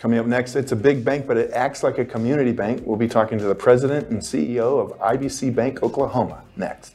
Coming up next, it's a big bank, but it acts like a community bank. We'll be talking to the president and CEO of IBC Bank Oklahoma next.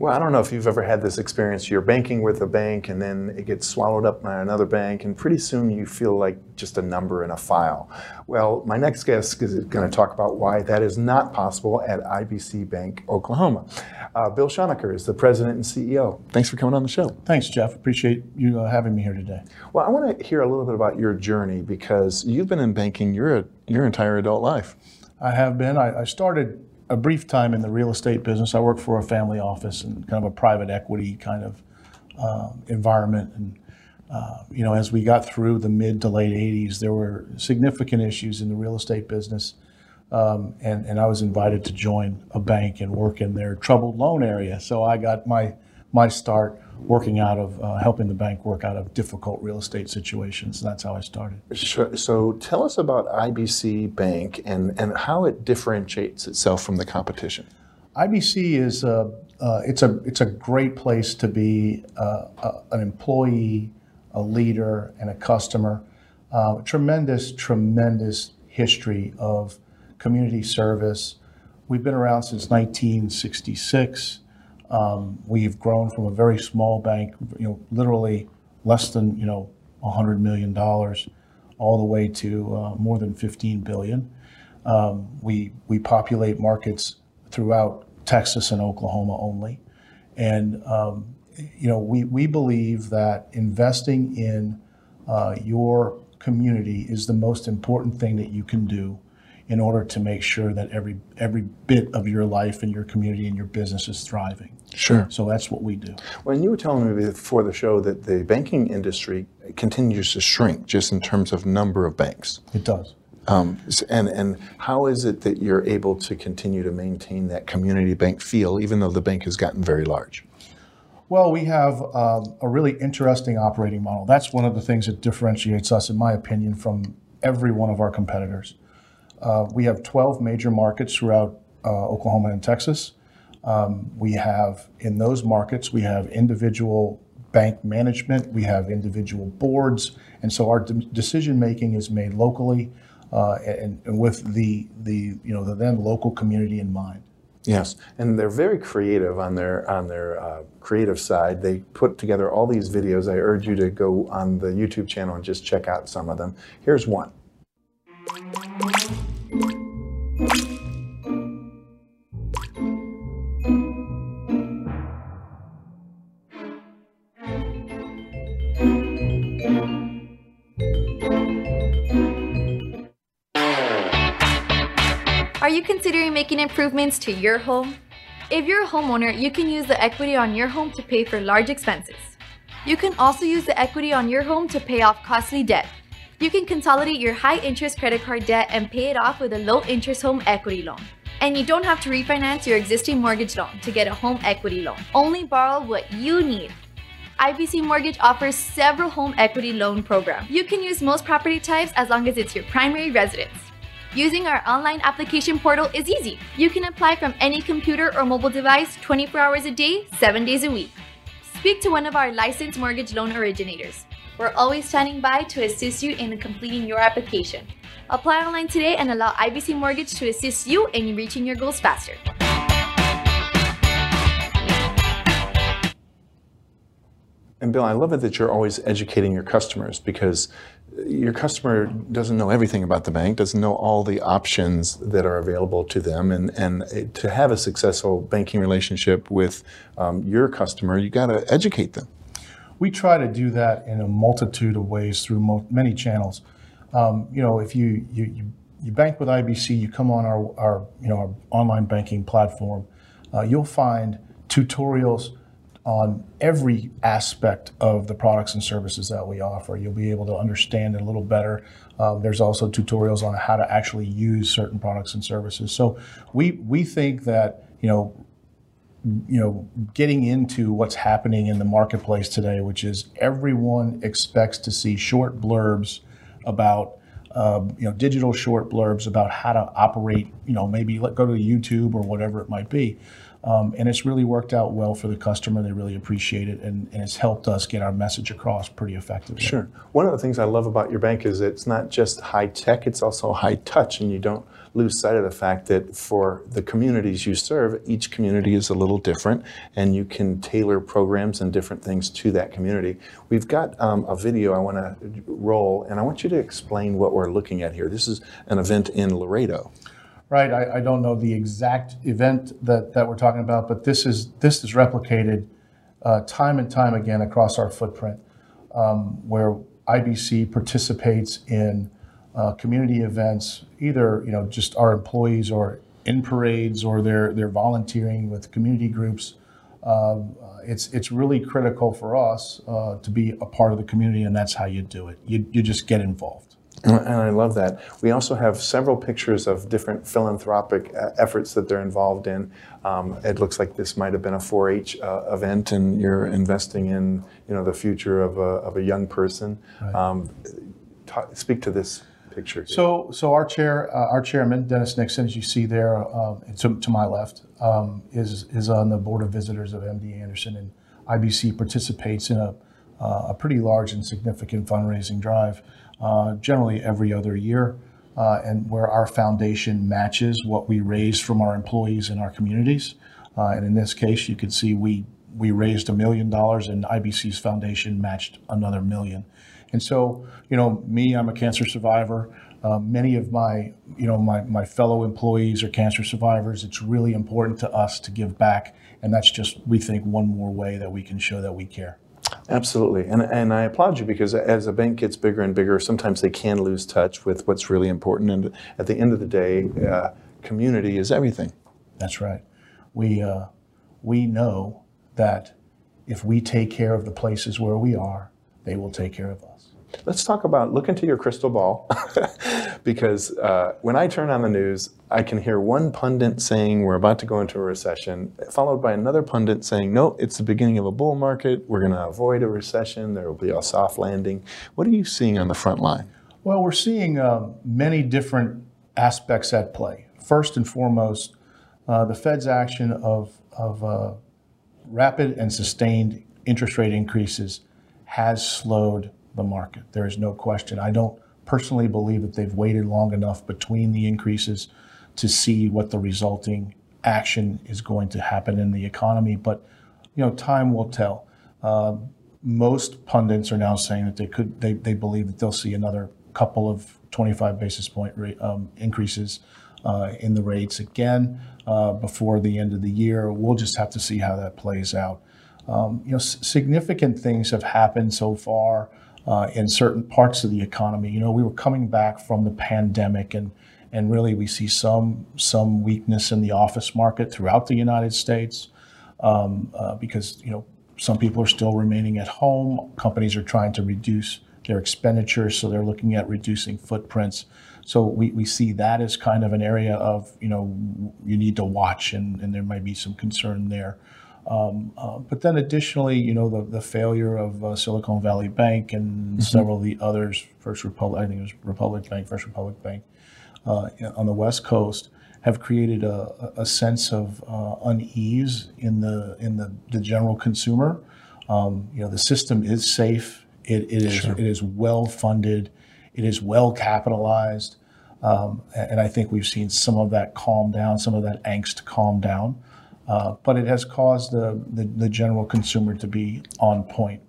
Well, I don't know if you've ever had this experience. You're banking with a bank and then it gets swallowed up by another bank, and pretty soon you feel like just a number in a file. Well, my next guest is going to talk about why that is not possible at IBC Bank Oklahoma. Uh, Bill Schonacher is the president and CEO. Thanks for coming on the show. Thanks, Jeff. Appreciate you uh, having me here today. Well, I want to hear a little bit about your journey because you've been in banking your, your entire adult life. I have been. I, I started a brief time in the real estate business. I worked for a family office and kind of a private equity kind of uh, environment. And, uh, you know, as we got through the mid to late 80s, there were significant issues in the real estate business. Um, and, and I was invited to join a bank and work in their troubled loan area. So I got my, my start working out of uh, helping the bank work out of difficult real estate situations. And that's how I started. Sure. So tell us about IBC Bank and, and how it differentiates itself from the competition. IBC is a, uh, it's a it's a great place to be uh, a, an employee, a leader, and a customer. Uh, tremendous, tremendous history of community service. We've been around since 1966. Um, we've grown from a very small bank, you know, literally less than you know 100 million dollars, all the way to uh, more than 15 billion. Um, we we populate markets throughout Texas and Oklahoma only, and um, you know we we believe that investing in uh, your community is the most important thing that you can do in order to make sure that every every bit of your life and your community and your business is thriving. Sure. So that's what we do. When you were telling me before the show that the banking industry continues to shrink just in terms of number of banks. It does. Um, and and how is it that you're able to continue to maintain that community bank feel, even though the bank has gotten very large? Well, we have um, a really interesting operating model. That's one of the things that differentiates us, in my opinion, from every one of our competitors. Uh, we have 12 major markets throughout uh, Oklahoma and Texas. Um, we have, in those markets, we have individual bank management, we have individual boards, and so our de- decision making is made locally uh, and, and, with the, the, you know, the then local community in mind. Yes, and they're very creative on their on their uh, creative side. They put together all these videos. I urge you to go on the YouTube channel and just check out some of them. Here's one. You considering making improvements to your home? If you're a homeowner, you can use the equity on your home to pay for large expenses. You can also use the equity on your home to pay off costly debt. You can consolidate your high interest credit card debt and pay it off with a low interest home equity loan. And you don't have to refinance your existing mortgage loan to get a home equity loan. Only borrow what you need. IBC Mortgage offers several home equity loan programs. You can use most property types as long as it's your primary residence. Using our online application portal is easy. You can apply from any computer or mobile device 24 hours a day, 7 days a week. Speak to one of our licensed mortgage loan originators. We're always standing by to assist you in completing your application. Apply online today and allow IBC Mortgage to assist you in reaching your goals faster. And Bill, I love it that you're always educating your customers because your customer doesn't know everything about the bank, doesn't know all the options that are available to them, and and to have a successful banking relationship with um, your customer, you got to educate them. We try to do that in a multitude of ways through mo- many channels. Um, you know, if you, you, you you bank with IBC, you come on our, our you know our online banking platform, uh, you'll find tutorials on every aspect of the products and services that we offer. You'll be able to understand it a little better. Um, there's also tutorials on how to actually use certain products and services. So we we think that you know you know getting into what's happening in the marketplace today, which is everyone expects to see short blurbs about um, you know, digital short blurbs about how to operate, you know, maybe let go to YouTube or whatever it might be. Um, and it's really worked out well for the customer. They really appreciate it, and, and it's helped us get our message across pretty effectively. Sure. One of the things I love about your bank is it's not just high tech; it's also high touch, and you don't lose sight of the fact that for the communities you serve, each community is a little different, and you can tailor programs and different things to that community. We've got um, a video I want to roll, and I want you to explain what we're looking at here. This is an event in Laredo. Right. I, I, don't know the exact event that, that we're talking about, but this is this is replicated uh, time and time again across our footprint, um, where IBC participates in uh, community events, either you know just our employees or in parades or they're they're volunteering with community groups. Um, it's it's really critical for us uh, to be a part of the community, and that's how you do it. You you just get involved. And I love that. We also have several pictures of different philanthropic uh, efforts that they're involved in. Um, it looks like this might have been a 4-H uh, event, and you're investing in, you know, the future of a, of a young person. Right. Um, talk, speak to this picture. Here. So, so our chair, uh, our chairman, Dennis Nixon, as you see there, um, to, to, my left, um, is is on the board of visitors of MD Anderson, and IBC participates in a uh, a pretty large and significant fundraising drive uh, generally every other year, uh, and where our foundation matches what we raise from our employees and our communities. Uh, and in this case, you can see we we raised a million dollars, and IBC's foundation matched another million. And so, you know, me, I'm a cancer survivor. Uh, many of my, you know, my, my fellow employees are cancer survivors. It's really important to us to give back, and that's just, we think, one more way that we can show that we care. Absolutely. And, and I applaud you because as a bank gets bigger and bigger, sometimes they can lose touch with what's really important. And at the end of the day, uh, community is everything. That's right. We, uh, we know that if we take care of the places where we are, they will take care of us. Let's talk about look into your crystal ball because uh, when I turn on the news, I can hear one pundit saying we're about to go into a recession, followed by another pundit saying, no, it's the beginning of a bull market. We're going to avoid a recession. There will be a soft landing. What are you seeing on the front line? Well, we're seeing uh, many different aspects at play. First and foremost, uh, the Fed's action of, of uh, rapid and sustained interest rate increases has slowed the market. There is no question. I don't personally believe that they've waited long enough between the increases to see what the resulting action is going to happen in the economy. But you know, time will tell. Uh, most pundits are now saying that they could they, they believe that they'll see another couple of 25 basis point rate, um, increases uh, in the rates again uh, before the end of the year. We'll just have to see how that plays out. Um, you know, s- significant things have happened so far uh, in certain parts of the economy. You know, we were coming back from the pandemic, and and really we see some some weakness in the office market throughout the United States um, uh, because you know some people are still remaining at home. Companies are trying to reduce their expenditures, so they're looking at reducing footprints. So we, we see that as kind of an area of, you know, you need to watch and, and there might be some concern there. Um, uh, but then additionally, you know, the, the failure of uh, Silicon Valley Bank and mm-hmm. several of the others, First Republic, I think it was Republic Bank, First Republic Bank, uh, on the West Coast, have created a, a sense of uh, unease in the in the, the general consumer. Um, you know, the system is safe. It, it is sure. it is well funded. It is well capitalized. Um, and I think we've seen some of that calm down, some of that angst calm down. Uh, but it has caused the, the, the, general consumer to be on point.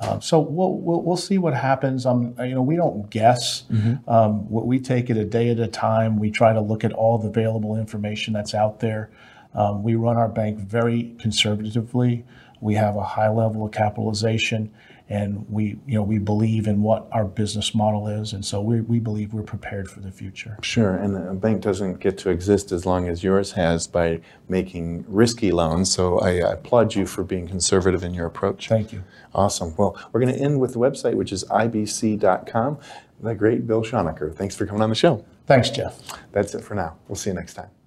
Uh, so we'll, we'll we'll see what happens. Um, you know, we don't guess. Um, we we take it a day at a time. We try to look at all the available information that's out there. Um, we run our bank very conservatively. We have a high level of capitalization, and we you know we believe in what our business model is, and so we we believe we're prepared for the future. Sure, and a bank doesn't get to exist as long as yours has by making risky loans. So I applaud you for being conservative in your approach. Thank you. Awesome. Well, we're going to end with the website, which is ibc.com. The great Bill Schonacher. Thanks for coming on the show. Thanks, Jeff. That's it for now. We'll see you next time.